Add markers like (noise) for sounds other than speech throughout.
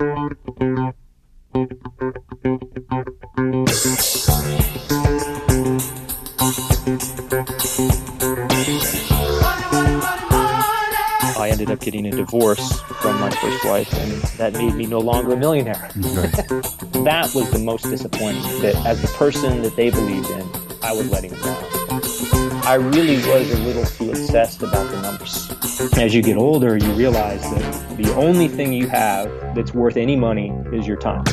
I ended up getting a divorce from my first wife, and that made me no longer a millionaire. Right. (laughs) that was the most disappointing. That as the person that they believed in, I was letting them down. I really was a little too obsessed about the numbers. As you get older, you realize that the only thing you have that's worth any money is your time.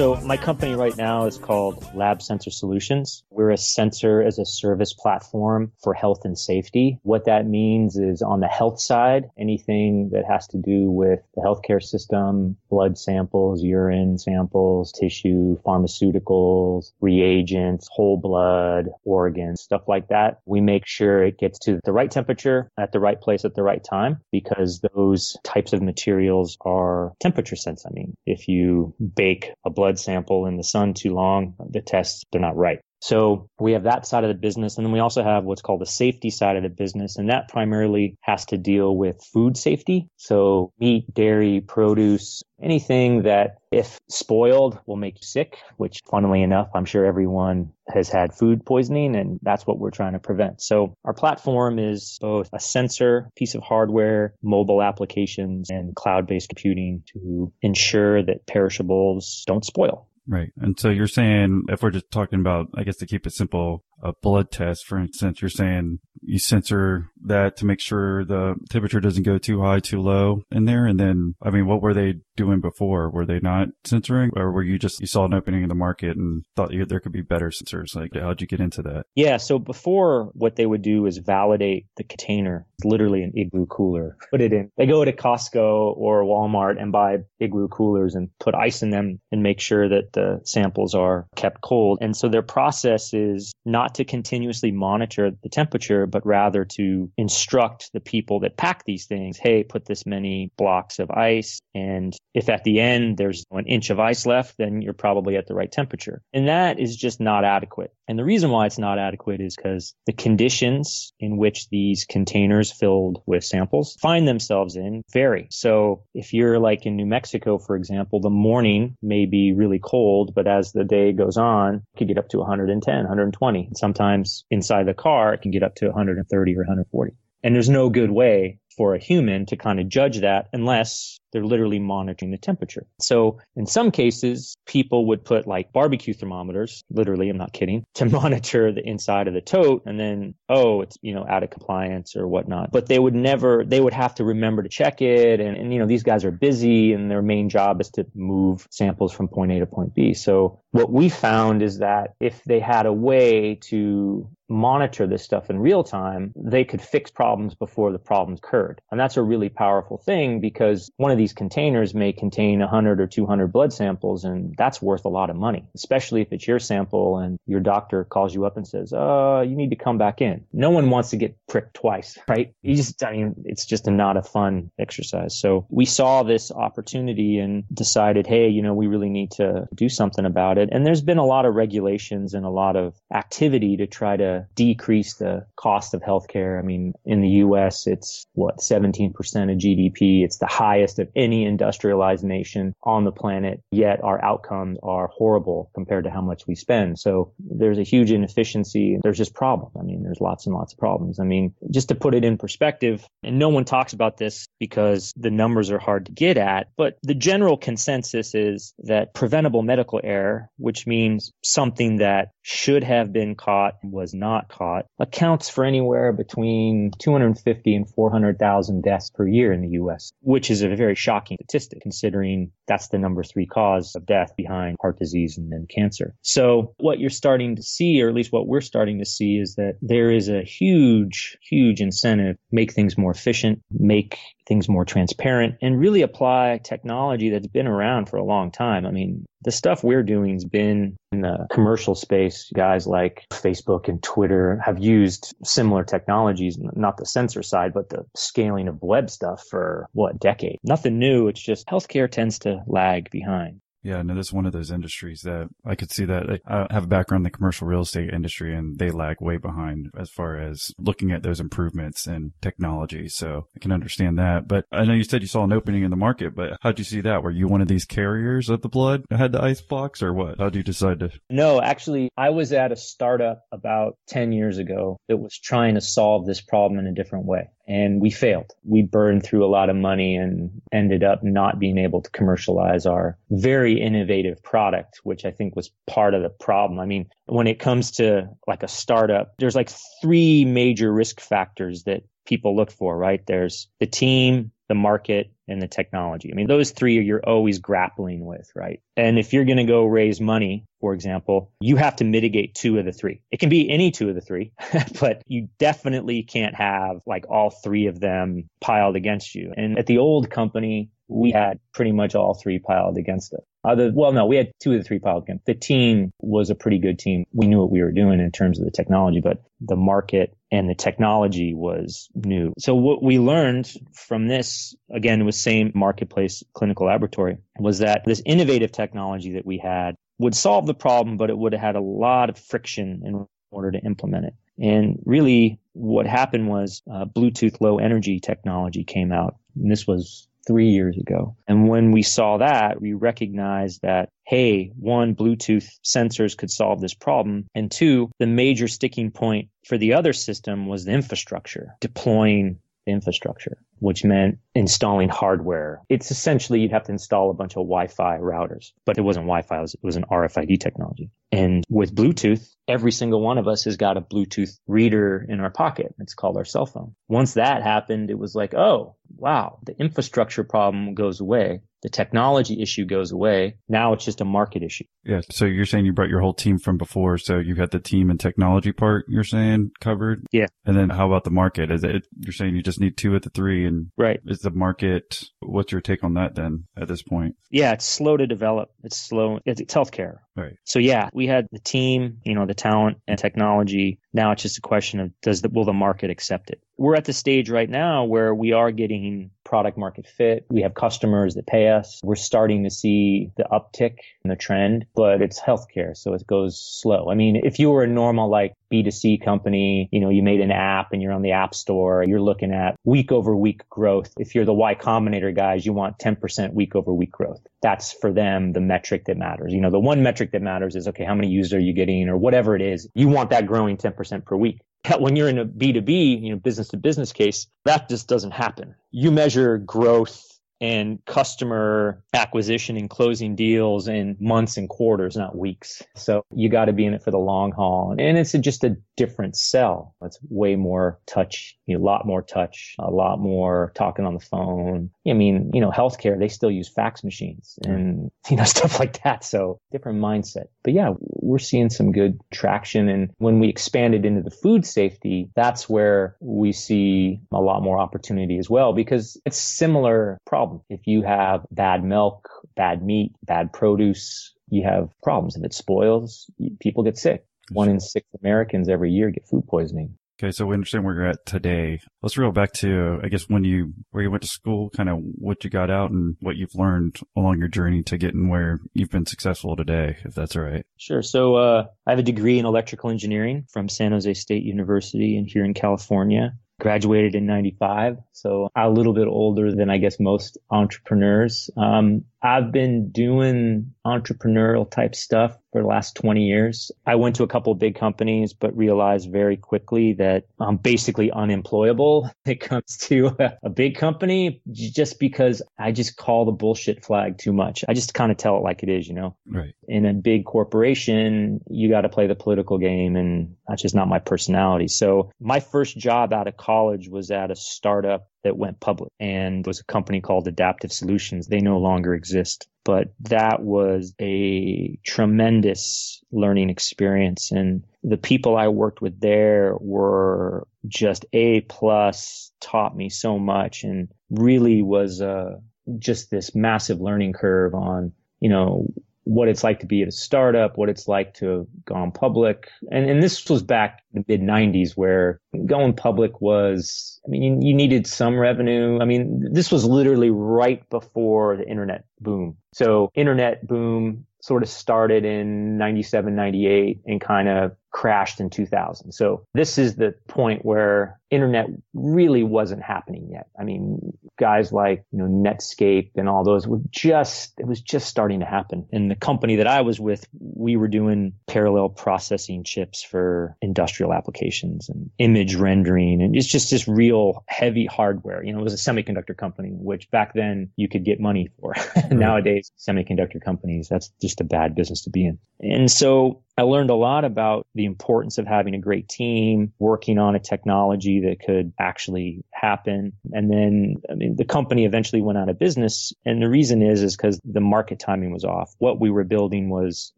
So my company right now is called Lab Sensor Solutions. We're a sensor as a service platform for health and safety. What that means is on the health side, anything that has to do with the healthcare system, blood samples, urine samples, tissue, pharmaceuticals, reagents, whole blood, organs, stuff like that. We make sure it gets to the right temperature at the right place at the right time because those types of materials are temperature sensitive. I mean, if you bake a blood sample in the sun too long, the tests, they're not right. So we have that side of the business. And then we also have what's called the safety side of the business. And that primarily has to deal with food safety. So meat, dairy, produce, anything that if spoiled will make you sick, which funnily enough, I'm sure everyone has had food poisoning and that's what we're trying to prevent. So our platform is both a sensor, piece of hardware, mobile applications and cloud-based computing to ensure that perishables don't spoil. Right. And so you're saying, if we're just talking about, I guess to keep it simple, a blood test, for instance, you're saying you sensor that to make sure the temperature doesn't go too high, too low in there. And then, I mean, what were they doing before? Were they not censoring or were you just, you saw an opening in the market and thought you, there could be better sensors? Like, how'd you get into that? Yeah. So before what they would do is validate the container, it's literally an igloo cooler, put it in. They go to Costco or Walmart and buy igloo coolers and put ice in them and make sure that the samples are kept cold. And so their process is not to continuously monitor the temperature, but rather to instruct the people that pack these things, hey, put this many blocks of ice. And if at the end there's an inch of ice left, then you're probably at the right temperature. And that is just not adequate. And the reason why it's not adequate is because the conditions in which these containers filled with samples find themselves in vary. So if you're like in New Mexico, for example, the morning may be really cold, but as the day goes on, it could get up to 110, 120. And sometimes inside the car, it can get up to 130 or 140. And there's no good way for a human to kind of judge that unless they're literally monitoring the temperature. So in some cases, people would put like barbecue thermometers, literally, I'm not kidding, (laughs) to monitor the inside of the tote and then, oh, it's, you know, out of compliance or whatnot. But they would never, they would have to remember to check it. And, and, you know, these guys are busy and their main job is to move samples from point A to point B. So what we found is that if they had a way to monitor this stuff in real time, they could fix problems before the problems occurred. And that's a really powerful thing because one of these containers may contain 100 or 200 blood samples, and that's worth a lot of money, especially if it's your sample and your doctor calls you up and says, uh, you need to come back in. No one wants to get pricked twice, right? You just, I mean, it's just a, not a fun exercise. So we saw this opportunity and decided, hey, you know, we really need to do something about it. And there's been a lot of regulations and a lot of activity to try to decrease the cost of healthcare. I mean, in the U.S., it's what, 17% of GDP. It's the highest of any industrialized nation on the planet, yet our outcomes are horrible compared to how much we spend. So there's a huge inefficiency. There's just problems. I mean, there's lots and lots of problems. I mean, just to put it in perspective, and no one talks about this because the numbers are hard to get at, but the general consensus is that preventable medical error, which means something that should have been caught was not caught, accounts for anywhere between 250 and 400,000 deaths per year in the U.S., which is a very shocking statistic considering that's the number three cause of death behind heart disease and then cancer. So what you're starting to see, or at least what we're starting to see is that there is a huge, huge incentive, make things more efficient, make things more transparent and really apply technology that's been around for a long time. I mean, the stuff we're doing has been in the commercial space. Guys like Facebook and Twitter have used similar technologies, not the sensor side, but the scaling of web stuff for what decade? Nothing new. It's just healthcare tends to lag behind. Yeah, no, this is one of those industries that I could see that I have a background in the commercial real estate industry and they lag way behind as far as looking at those improvements in technology. So I can understand that. But I know you said you saw an opening in the market, but how'd you see that? Were you one of these carriers of the blood had the ice box or what? How'd you decide to? No, actually, I was at a startup about 10 years ago that was trying to solve this problem in a different way and we failed. We burned through a lot of money and ended up not being able to commercialize our very innovative product, which I think was part of the problem. I mean, when it comes to like a startup, there's like three major risk factors that people look for, right? There's the team, the market, and the technology. I mean, those three you're always grappling with, right? And if you're going to go raise money, for example, you have to mitigate two of the three. It can be any two of the three, (laughs) but you definitely can't have like all three of them piled against you. And at the old company, we had pretty much all three piled against us. Other, well, no, we had two of the three against. The team was a pretty good team. We knew what we were doing in terms of the technology, but the market and the technology was new. So what we learned from this, again, was same marketplace clinical laboratory, was that this innovative technology that we had would solve the problem, but it would have had a lot of friction in order to implement it. And really what happened was uh, Bluetooth low energy technology came out. And this was three years ago. And when we saw that, we recognized that, hey, one, Bluetooth sensors could solve this problem. And two, the major sticking point for the other system was the infrastructure, deploying infrastructure, which meant installing hardware. It's essentially you'd have to install a bunch of Wi-Fi routers, but it wasn't Wi-Fi. It was, it was an RFID technology. And with Bluetooth, every single one of us has got a Bluetooth reader in our pocket. It's called our cell phone. Once that happened, it was like, oh, wow, the infrastructure problem goes away the technology issue goes away. Now it's just a market issue. Yeah. So you're saying you brought your whole team from before. So you've got the team and technology part you're saying covered. Yeah. And then how about the market? Is it, you're saying you just need two of the three and right. Is the market, what's your take on that then at this point? Yeah. It's slow to develop. It's slow. It's, it's healthcare. Right. So yeah, we had the team, you know, the talent and technology. Now it's just a question of does the, will the market accept it? We're at the stage right now where we are getting product market fit. We have customers that pay us. We're starting to see the uptick in the trend, but it's healthcare. So it goes slow. I mean, if you were a normal like B2C company, you know, you made an app and you're on the app store, you're looking at week over week growth. If you're the Y Combinator guys, you want 10% week over week growth. That's for them the metric that matters. You know, the one metric that matters is, okay, how many users are you getting or whatever it is. You want that growing 10% per week when you're in a B2B, you know, business to business case, that just doesn't happen. You measure growth and customer acquisition and closing deals in months and quarters, not weeks. So you got to be in it for the long haul. And it's just a different sell. It's way more touch, you know, a lot more touch, a lot more talking on the phone. I mean, you know, healthcare, they still use fax machines and, you know, (laughs) stuff like that. So different mindset. But yeah, we're seeing some good traction. And when we expanded into the food safety, that's where we see a lot more opportunity as well because it's similar problem. If you have bad milk, bad meat, bad produce, you have problems. If it spoils, people get sick. One in six Americans every year get food poisoning. Okay, so we understand where you're at today. Let's reel back to, I guess, when you, where you went to school, kind of what you got out and what you've learned along your journey to getting where you've been successful today, if that's all right. Sure. So, uh, I have a degree in electrical engineering from San Jose State University and here in California graduated in 95 so a little bit older than i guess most entrepreneurs. Um, i've been doing entrepreneurial type stuff for the last 20 years. I went to a couple of big companies, but realized very quickly that I'm basically unemployable (laughs) when it comes to a, a big company just because I just call the bullshit flag too much. I just kind of tell it like it is, you know? Right. In a big corporation, you got to play the political game and that's just not my personality. So my first job out of college was at a startup that went public and was a company called Adaptive Solutions. They no longer exist. But that was a tremendous learning experience. And the people I worked with there were just A plus, taught me so much and really was, uh, just this massive learning curve on, you know, what it's like to be at a startup, what it's like to have gone public. And, and this was back in the mid 90s where going public was, I mean, you, you, needed some revenue. I mean, this was literally right before the internet boom. So internet boom sort of started in 97, 98 and kind of crashed in 2000. So this is the point where internet really wasn't happening yet. I mean, guys like, you know, Netscape and all those were just, it was just starting to happen. And the company that I was with, we were doing parallel processing chips for industrial applications and image rendering. And it's just this real heavy hardware. You know, it was a semiconductor company, which back then you could get money for. (laughs) Hmm. Nowadays, semiconductor companies, that's just a bad business to be in. And so I learned a lot about the importance of having a great team, working on a technology that could actually happen. And then, I mean, the company eventually went out of business. And the reason is, is because the market timing was off. What we were building was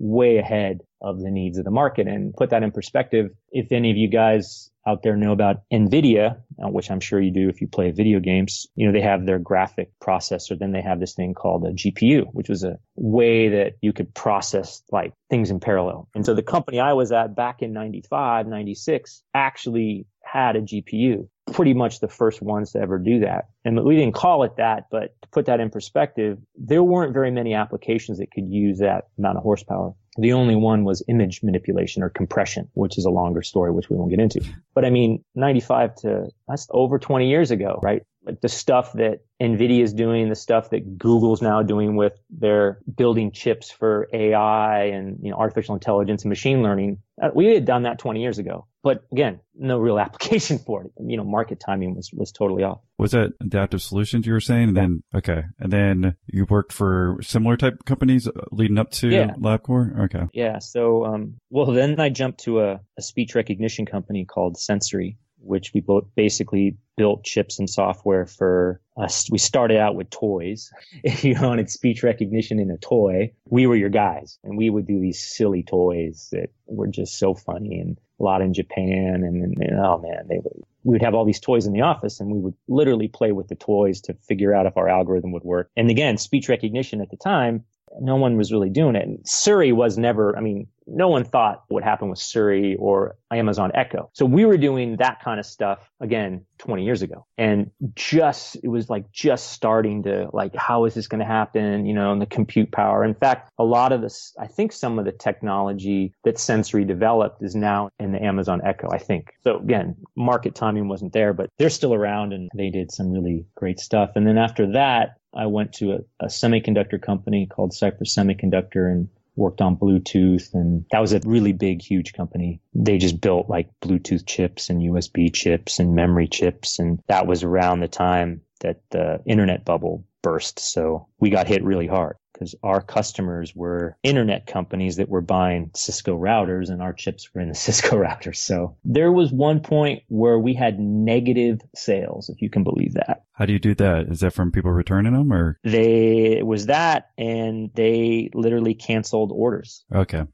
way ahead of the needs of the market. And put that in perspective, if any of you guys out there know about NVIDIA, uh, which I'm sure you do if you play video games, you know, they have their graphic processor. Then they have this thing called a GPU, which was a way that you could process like things in parallel. And so the company I was at back in 95, 96 actually had a GPU pretty much the first ones to ever do that. And we didn't call it that, but to put that in perspective, there weren't very many applications that could use that amount of horsepower. The only one was image manipulation or compression, which is a longer story, which we won't get into. But I mean, 95 to that's over 20 years ago, right? like the stuff that NVIDIA is doing, the stuff that Google's now doing with their building chips for AI and you know, artificial intelligence and machine learning. Uh, we had done that 20 years ago, but again, no real (laughs) application for it. You know, market timing was, was totally off. Was that adaptive solutions you were saying? And then, okay. And then you worked for similar type companies uh, leading up to yeah. LabCorp? Okay. Yeah. So, um, well, then I jumped to a, a speech recognition company called Sensory which we both basically built chips and software for us. We started out with toys. If (laughs) you wanted speech recognition in a toy, we were your guys and we would do these silly toys that were just so funny and a lot in Japan. And, and, and oh man, they would, we would have all these toys in the office and we would literally play with the toys to figure out if our algorithm would work. And again, speech recognition at the time no one was really doing it. And Siri was never, I mean, no one thought what happened with Siri or Amazon Echo. So we were doing that kind of stuff again 20 years ago. And just, it was like just starting to like, how is this going to happen? You know, and the compute power. In fact, a lot of this, I think some of the technology that Sensory developed is now in the Amazon Echo, I think. So again, market timing wasn't there, but they're still around and they did some really great stuff. And then after that, I went to a, a semiconductor company called Cypress Semiconductor and worked on Bluetooth and that was a really big, huge company. They just built like Bluetooth chips and USB chips and memory chips. And that was around the time that the internet bubble burst. So we got hit really hard because our customers were internet companies that were buying Cisco routers and our chips were in the (laughs) Cisco routers. So there was one point where we had negative sales, if you can believe that. How do you do that? Is that from people returning them or? They, it was that and they literally canceled orders. Okay.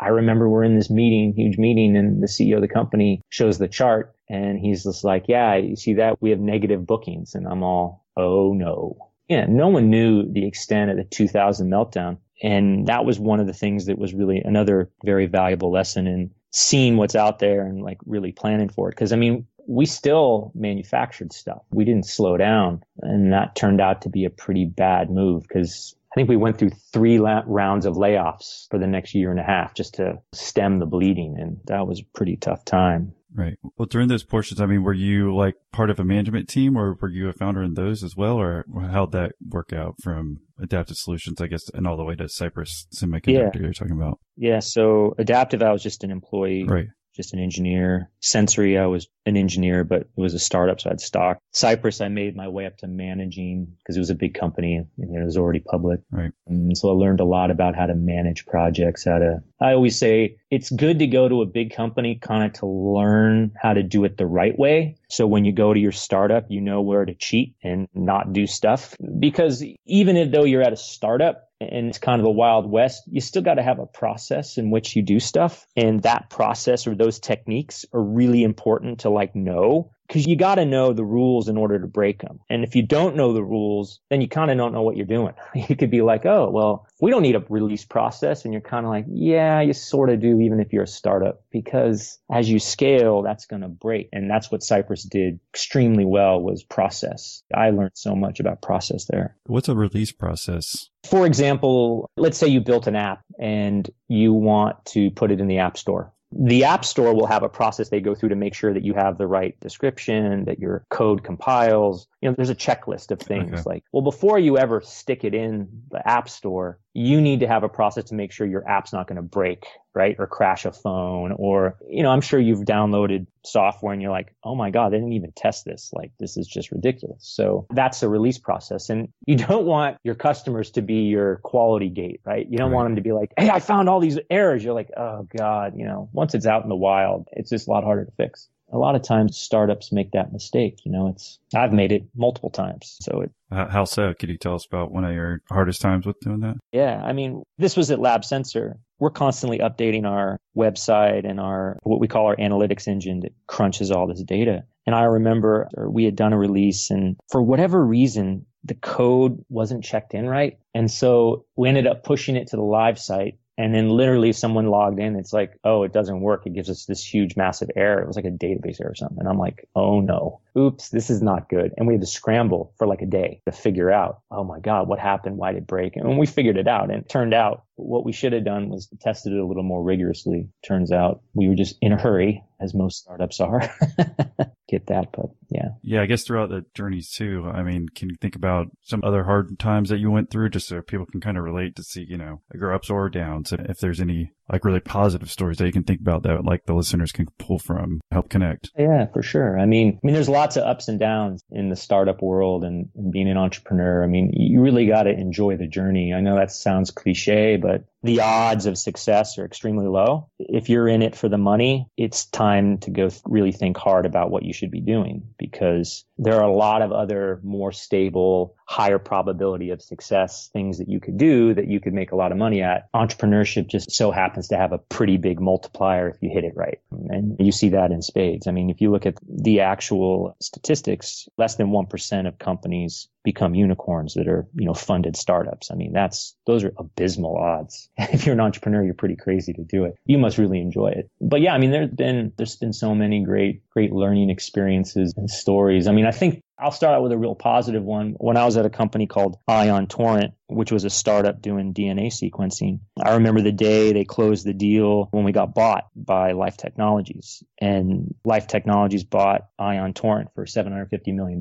I remember we're in this meeting, huge meeting, and the CEO of the company shows the chart and he's just like, yeah, you see that? We have negative bookings. And I'm all, oh no yeah, no one knew the extent of the 2000 meltdown. And that was one of the things that was really another very valuable lesson in seeing what's out there and like really planning for it. Cause I mean, we still manufactured stuff. We didn't slow down and that turned out to be a pretty bad move because I think we went through three la- rounds of layoffs for the next year and a half just to stem the bleeding. And that was a pretty tough time. Right. Well, during those portions, I mean, were you like part of a management team or were you a founder in those as well? Or how'd that work out from Adaptive Solutions, I guess, and all the way to Cypress Semiconductor yeah. you're talking about? Yeah. So Adaptive, I was just an employee. Right just an engineer. Sensory, I was an engineer, but it was a startup, so I had stock. Cypress, I made my way up to managing because it was a big company and it was already public. Right. And so I learned a lot about how to manage projects, how to, I always say it's good to go to a big company kind of to learn how to do it the right way. So when you go to your startup, you know where to cheat and not do stuff because even if though you're at a startup, and it's kind of the wild west, you still got to have a process in which you do stuff. And that process or those techniques are really important to like know because you got to know the rules in order to break them. And if you don't know the rules, then you kind of don't know what you're doing. (laughs) You could be like, oh, well, we don't need a release process. And you're kind of like, yeah, you sort of do, even if you're a startup, because as you scale, that's going to break. And that's what Cypress did extremely well was process. I learned so much about process there. What's a release process? For example, let's say you built an app and you want to put it in the app store the app store will have a process they go through to make sure that you have the right description that your code compiles you know there's a checklist of things okay. like well before you ever stick it in the app store you need to have a process to make sure your app's not going to break, right? Or crash a phone or, you know, I'm sure you've downloaded software and you're like, oh my God, they didn't even test this. Like, this is just ridiculous. So that's a release process. And you don't want your customers to be your quality gate, right? You don't right. want them to be like, hey, I found all these errors. You're like, oh God, you know, once it's out in the wild, it's just a lot harder to fix a lot of times startups make that mistake. You know, it's, I've made it multiple times. So it, how so? Could you tell us about one of your hardest times with doing that? Yeah. I mean, this was at Lab Sensor. We're constantly updating our website and our, what we call our analytics engine that crunches all this data. And I remember we had done a release and for whatever reason, the code wasn't checked in right. And so we ended up pushing it to the live site and then literally someone logged in. It's like, oh, it doesn't work. It gives us this huge, massive error. It was like a database error or something. And I'm like, oh no, oops, this is not good. And we had to scramble for like a day to figure out, oh my God, what happened? Why did it break? And we figured it out and it turned out what we should have done was tested it a little more rigorously. Turns out we were just in a hurry, as most startups are. (laughs) Get that, but yeah. Yeah, I guess throughout the journeys too. I mean, can you think about some other hard times that you went through just so people can kind of relate to see, you know, grow ups or downs? If there's any like really positive stories that you can think about that like the listeners can pull from, help connect. Yeah, for sure. I mean, I mean, there's lots of ups and downs in the startup world and, and being an entrepreneur. I mean, you really got to enjoy the journey. I know that sounds cliche, but the odds of success are extremely low. If you're in it for the money, it's time to go th- really think hard about what you should be doing because there are a lot of other more stable, higher probability of success things that you could do that you could make a lot of money at. Entrepreneurship just so happens to have a pretty big multiplier if you hit it right. And you see that in spades. I mean, if you look at the actual statistics, less than 1% of companies become unicorns that are, you know, funded startups. I mean, that's, those are abysmal odds. (laughs) if you're an entrepreneur, you're pretty crazy to do it. You must really enjoy it. But yeah, I mean, there's been, there's been so many great, great learning experiences and stories. I mean, I think I'll start out with a real positive one. When I was at a company called Ion Torrent, which was a startup doing DNA sequencing, I remember the day they closed the deal when we got bought by Life Technologies. And Life Technologies bought Ion Torrent for $750 million.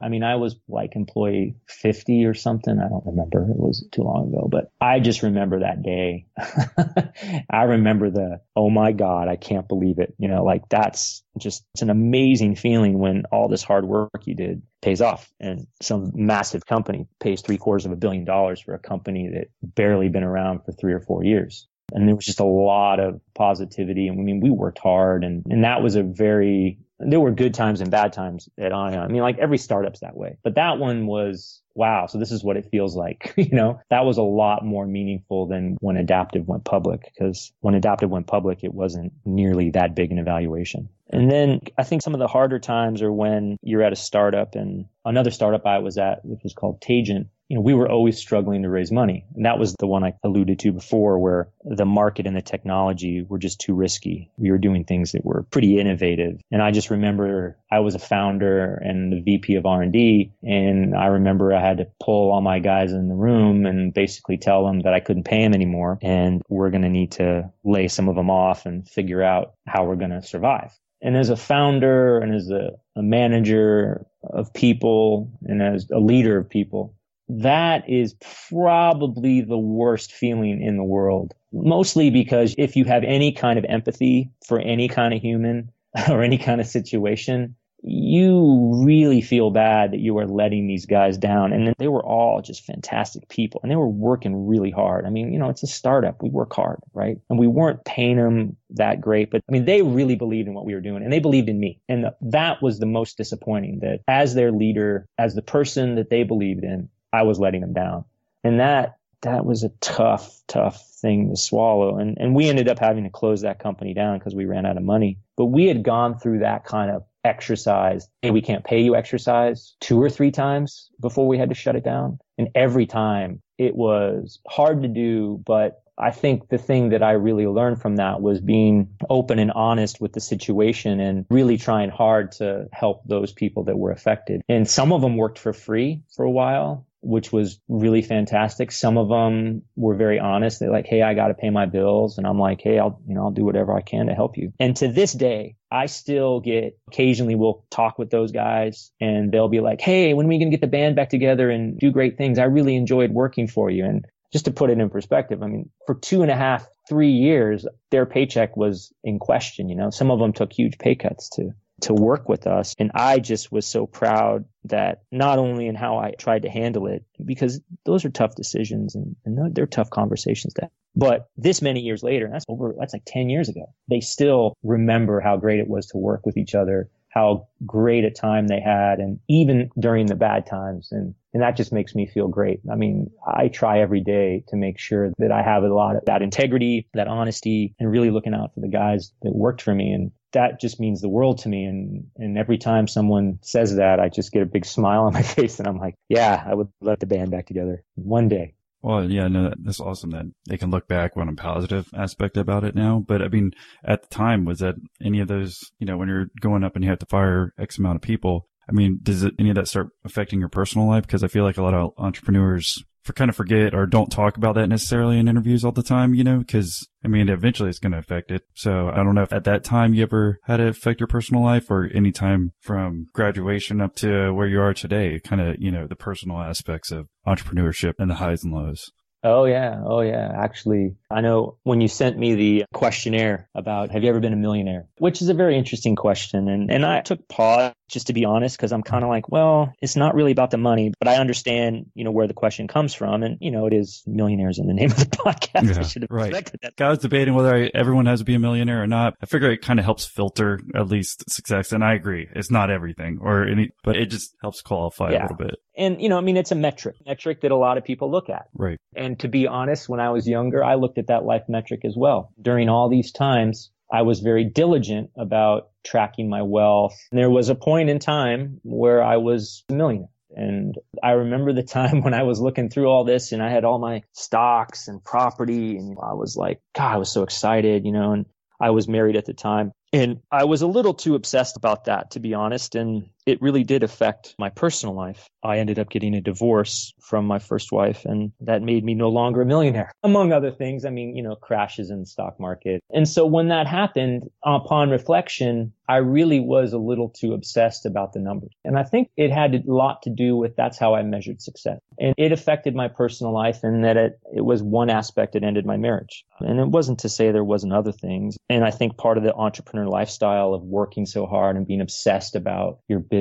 I mean, I was like employee 50 or something. I don't remember. It was too long ago, but I just remember that day. (laughs) I remember the, oh my God, I can't believe it. You know, like that's just, it's an amazing feeling when all this hard work you did pays off and some massive company pays three quarters of a billion dollars for a company that barely been around for three or four years. And there was just a lot of positivity. And I mean, we worked hard and, and that was a very, there were good times and bad times at Ion. I mean, like every startup's that way, but that one was wow, so this is what it feels like. (laughs) you know, that was a lot more meaningful than when Adaptive went public because when Adaptive went public, it wasn't nearly that big an evaluation. And then I think some of the harder times are when you're at a startup and another startup I was at, which was called Tagent, you know, we were always struggling to raise money. And that was the one I alluded to before where the market and the technology were just too risky. We were doing things that were pretty innovative. And I just remember I was a founder and the VP of R&D. And I remember I had to pull all my guys in the room and basically tell them that I couldn't pay them anymore. And we're going to need to lay some of them off and figure out how we're going to survive. And as a founder and as a, a manager of people and as a leader of people, that is probably the worst feeling in the world. Mostly because if you have any kind of empathy for any kind of human (laughs) or any kind of situation, you really feel bad that you are letting these guys down. And they were all just fantastic people and they were working really hard. I mean, you know, it's a startup. We work hard, right? And we weren't paying them that great, but I mean, they really believed in what we were doing and they believed in me. And that was the most disappointing that as their leader, as the person that they believed in, I was letting them down. And that that was a tough, tough thing to swallow. And, and we ended up having to close that company down because we ran out of money. But we had gone through that kind of exercise and we can't pay you exercise two or three times before we had to shut it down. And every time it was hard to do, but I think the thing that I really learned from that was being open and honest with the situation and really trying hard to help those people that were affected. And some of them worked for free for a while which was really fantastic. Some of them were very honest. They're like, Hey, I got to pay my bills. And I'm like, Hey, I'll, you know, I'll do whatever I can to help you. And to this day, I still get occasionally we'll talk with those guys and they'll be like, Hey, when are we going to get the band back together and do great things? I really enjoyed working for you. And just to put it in perspective, I mean, for two and a half, three years, their paycheck was in question. You know, some of them took huge pay cuts too to work with us. And I just was so proud that not only in how I tried to handle it, because those are tough decisions and, and they're tough conversations to have. But this many years later, and that's over, that's like 10 years ago, they still remember how great it was to work with each other, how great a time they had. And even during the bad times. And, and that just makes me feel great. I mean, I try every day to make sure that I have a lot of that integrity, that honesty, and really looking out for the guys that worked for me. And that just means the world to me. And, and every time someone says that, I just get a big smile on my (laughs) face and I'm like, yeah, I would let the band back together one day. Well, yeah, no, that's awesome that they can look back on a positive aspect about it now. But I mean, at the time, was that any of those, you know, when you're going up and you have to fire X amount of people, I mean, does it, any of that start affecting your personal life? Because I feel like a lot of entrepreneurs for kind of forget or don't talk about that necessarily in interviews all the time, you know, because I mean, eventually it's going to affect it. So I don't know if at that time you ever had it affect your personal life or any time from graduation up to where you are today, kind of, you know, the personal aspects of entrepreneurship and the highs and lows. Oh yeah. Oh yeah. Actually, I know when you sent me the questionnaire about have you ever been a millionaire, which is a very interesting question. And, and I took pause just to be honest, because I'm kind of like, well, it's not really about the money, but I understand, you know, where the question comes from. And, you know, it is millionaires in the (laughs) name of the podcast. Yeah, I should have right. expected that. I was debating whether I, everyone has to be a millionaire or not. I figure it kind of helps filter at least success. And I agree. It's not everything or any, but it just helps qualify Yeah. a little bit. And, you know, I mean, it's a metric, metric that a lot of people look at. Right. And to be honest, when I was younger, I looked at that life metric as well. During all these times, I was very diligent about tracking my wealth. And there was a point in time where I was a millionaire. And I remember the (laughs) time when I was looking through all this and I had all my stocks and property and I was like, God, I was so excited, you know, and I was married at the time. And I was a little too obsessed about that, to be honest. And it really did affect my personal life. I ended up getting a divorce from my first wife, and that made me no longer a millionaire, (laughs) among other things. I mean, you know, crashes in the stock market. And so when that happened, upon reflection, I really was a little too obsessed about the numbers. And I think it had a lot to do with that's how I measured success. And it affected my personal life in that it, it was one aspect that ended my marriage. And it wasn't to say there wasn't other things. And I think part of the entrepreneur lifestyle of working so hard and being obsessed about your business,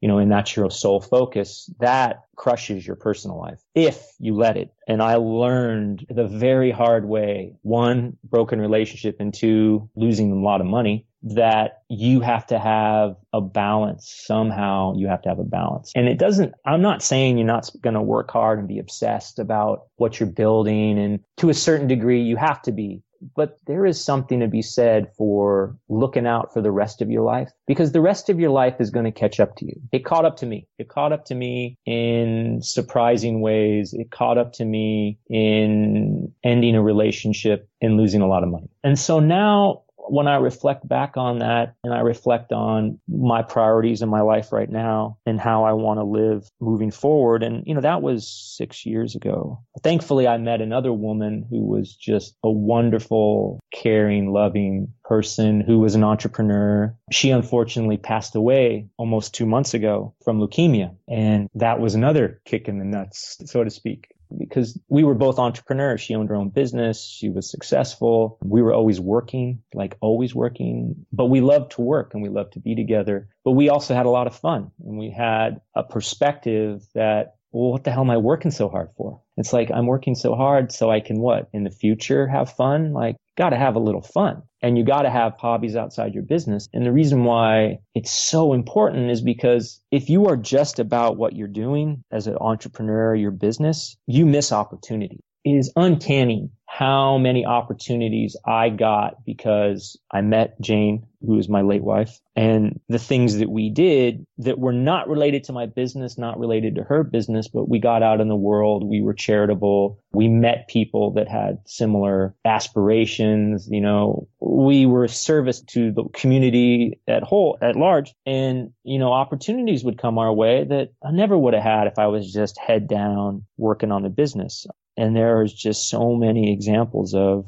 you know, and that's your sole focus, that crushes your personal life if you let it. And I learned the very hard way, one, broken relationship and two, losing a lot of money that you have to have a balance. Somehow you have to have a balance. And it doesn't, I'm not saying you're not going to work hard and be obsessed about what you're building. And to a certain degree, you have to be. But there is something to be said for looking out for the rest of your life because the rest of your life is going to catch up to you. It caught up to me. It caught up to me in surprising ways. It caught up to me in ending a relationship and losing a lot of money. And so now when I reflect back on that and I reflect on my priorities in my life right now and how I want to live moving forward. And, you know, that was six years ago. Thankfully, I met another woman who was just a wonderful, caring, loving person who was an entrepreneur. She unfortunately passed away almost two months ago from leukemia. And that was another kick in the nuts, so to speak because we were both entrepreneurs. She owned her own business. She was successful. We were always working, like always working, but we loved to work and we loved to be together. But we also had a lot of fun and we had a perspective that, well, what the hell am I working so hard for? It's like I'm working so hard so I can what in the future have fun? Like got to have a little fun and you got to have hobbies outside your business. And the reason why it's so important is because if you are just about what you're doing as an entrepreneur, your business, you miss opportunity. It is uncanny how many opportunities I got because I met Jane, who is my late wife, and the things that we did that were not related to my business, not related to her business, but we got out in the world. We were charitable. We met people that had similar aspirations. You know, we were service to the community at whole, at large. And, you know, opportunities would come our way that I never would have had if I was just head down working on the business. And there's just so many examples of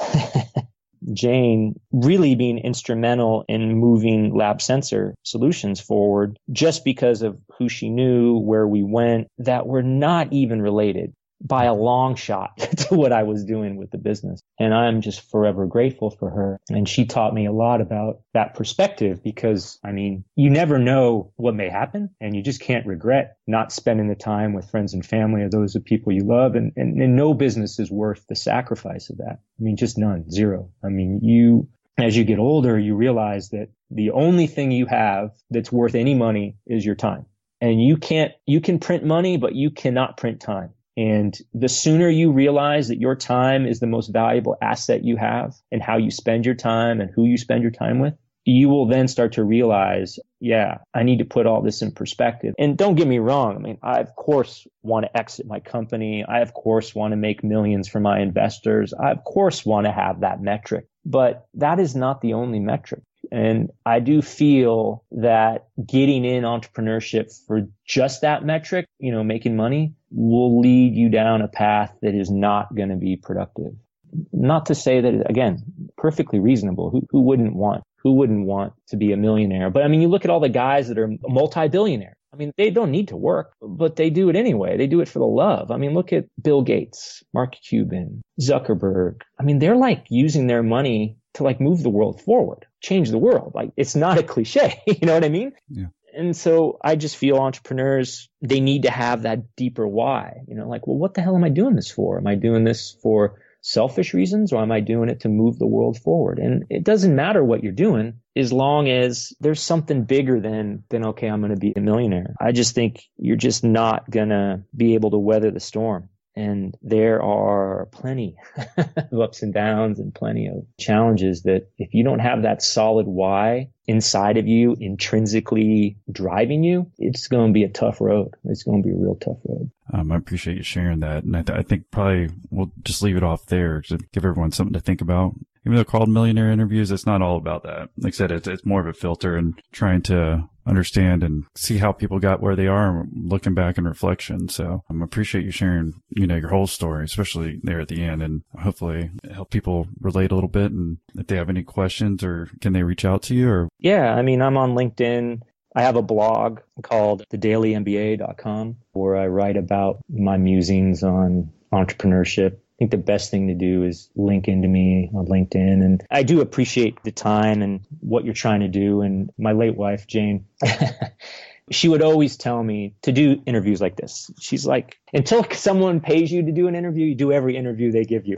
(laughs) Jane really being instrumental in moving lab sensor solutions forward just because of who she knew, where we went, that were not even related by a long shot (laughs) to what I was doing with the business. And I'm just forever grateful for her. And she taught me a lot about that perspective because I mean, you never know what may happen and you just can't regret not spending the time with friends and family or those of people you love. And, and, and no business is worth the sacrifice of that. I mean, just none, zero. I mean, you, as you get older, you realize that the only thing you have that's worth any money is your time. And you can't, you can print money, but you cannot print time. And the sooner you realize that your time is the most valuable asset you have and how you spend your time and who you spend your time with, you will then start to realize, yeah, I need to put all this in perspective. And don't get me wrong. I mean, I of course want to exit my company. I of course want to make millions for my investors. I of course want to have that metric, but that is not the only metric. And I do feel that getting in entrepreneurship for just that metric, you know, making money will lead you down a path that is not going to be productive. Not to say that, again, perfectly reasonable. Who, who wouldn't want, who wouldn't want to be a millionaire? But I mean, you look at all the guys that are multi-billionaire. I mean, they don't need to work, but they do it anyway. They do it for the love. I mean, look at Bill Gates, Mark Cuban, Zuckerberg. I mean, they're like using their money to like move the world forward, change the world. Like it's not a cliche. (laughs) you know what I mean? Yeah. And so I just feel entrepreneurs, they need to have that deeper why, you know, like, well, what the hell am I doing this for? Am I doing this for selfish reasons or am I doing it to move the world forward? And it doesn't matter what you're doing as long as there's something bigger than, than, okay, I'm going to be a millionaire. I just think you're just not going to be able to weather the storm. And there are plenty (laughs) of ups and downs and plenty of challenges that if you don't have that solid why inside of you, intrinsically driving you, it's going to be a tough road. It's going to be a real tough road. Um, I appreciate you sharing that. And I, th- I think probably we'll just leave it off there to give everyone something to think about even though called millionaire interviews, it's not all about that. Like I said, it's, it's more of a filter and trying to understand and see how people got where they are looking back in reflection. So I um, appreciate you sharing, you know, your whole story, especially there at the end and hopefully help people relate a little bit. And if they have any questions or can they reach out to you or? Yeah. I mean, I'm on LinkedIn. I have a blog called thedailymba.com where I write about my musings on entrepreneurship think the best thing to do is link into me on LinkedIn. And I do appreciate the time and what you're trying to do. And my late wife, Jane, (laughs) she would always tell me to do interviews like this. She's like, until someone pays you to do an interview, you do every interview they give you.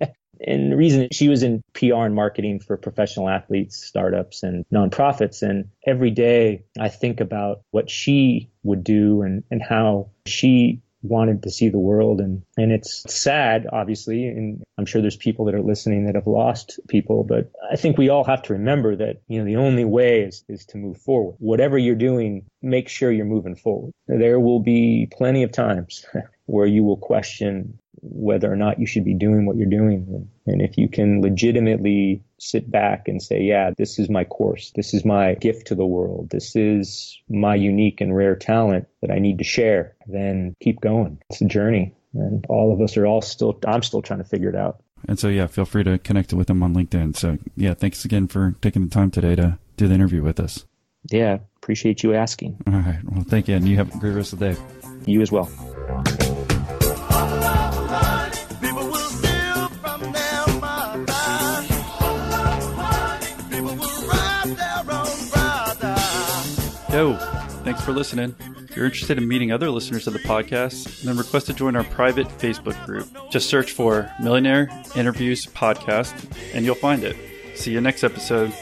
(laughs) and the reason she was in PR and marketing for professional athletes, startups, and nonprofits. And every day I think about what she would do and, and how she wanted to see the world. And and it's sad obviously and I'm sure there's people that are listening that have lost people but I think we all have to remember that you know the only way is is to move forward. Whatever you're doing make sure you're moving forward. There will be plenty of times (laughs) where you will question whether or not you should be doing what you're doing. And if you can legitimately sit back and say, yeah, this is my course. This is my gift to the world. This is my unique and rare talent that I need to share, then keep going. It's a journey. And all of us are all still, I'm still trying to figure it out. And so, yeah, feel free to connect with them on LinkedIn. So, yeah, thanks again for taking the time today to do the interview with us. Yeah, appreciate you asking. All right. Well, thank you. And you have a great rest of the day. You as well. Yo, thanks for listening. If you're interested in meeting other listeners of the podcast, then request to join our private Facebook group. Just search for Millionaire Interviews Podcast and you'll find it. See you next episode.